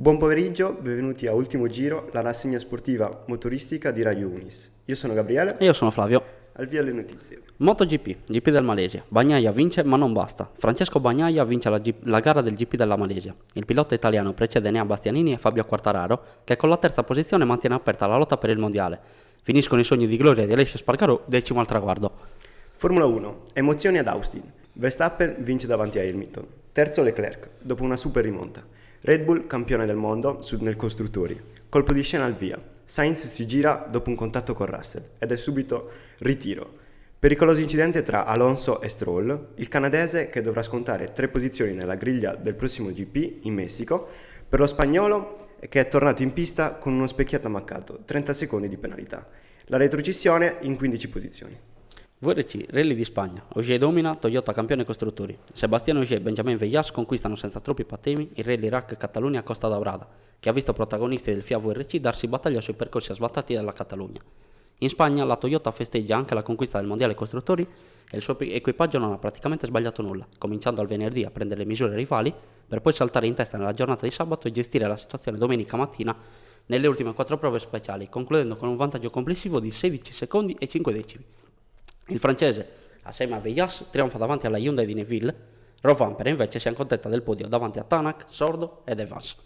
Buon pomeriggio, benvenuti a Ultimo Giro, la rassegna sportiva motoristica di Radio Unis. Io sono Gabriele. E io sono Flavio. Al via le notizie. MotoGP, GP del Malesia. Bagnaia vince ma non basta. Francesco Bagnaia vince la, G- la, gara del GP della Malesia. Il pilota italiano precede Nea Bastianini e Fabio Quartararo, che con la terza posizione mantiene aperta la lotta per il mondiale. Finiscono i sogni di gloria di Alessio Spargarò, decimo al traguardo. Formula 1, emozioni ad Austin. Verstappen vince davanti a Hamilton. Terzo Leclerc, dopo una super rimonta. Red Bull campione del mondo nel costruttori. Colpo di scena al via. Sainz si gira dopo un contatto con Russell ed è subito ritiro. Pericoloso incidente tra Alonso e Stroll, il canadese che dovrà scontare tre posizioni nella griglia del prossimo GP in Messico, per lo spagnolo che è tornato in pista con uno specchiato ammaccato, 30 secondi di penalità. La retrocessione in 15 posizioni. VRC, Rally di Spagna, Ogier domina, Toyota campione costruttori. Sebastiano Ogier e Benjamin Veillas conquistano senza troppi patemi il Rally Rack Catalunya Costa Daurada, che ha visto protagonisti del FIA VRC darsi battaglia sui percorsi asfaltati della Catalogna. In Spagna la Toyota festeggia anche la conquista del mondiale costruttori e il suo equipaggio non ha praticamente sbagliato nulla, cominciando al venerdì a prendere le misure rivali per poi saltare in testa nella giornata di sabato e gestire la situazione domenica mattina nelle ultime quattro prove speciali, concludendo con un vantaggio complessivo di 16 secondi e 5 decimi. Il francese, assieme a Veillas, trionfa davanti alla Hyundai di Neville. Rovanper invece si accontenta del podio davanti a Tanak, Sordo ed Evans.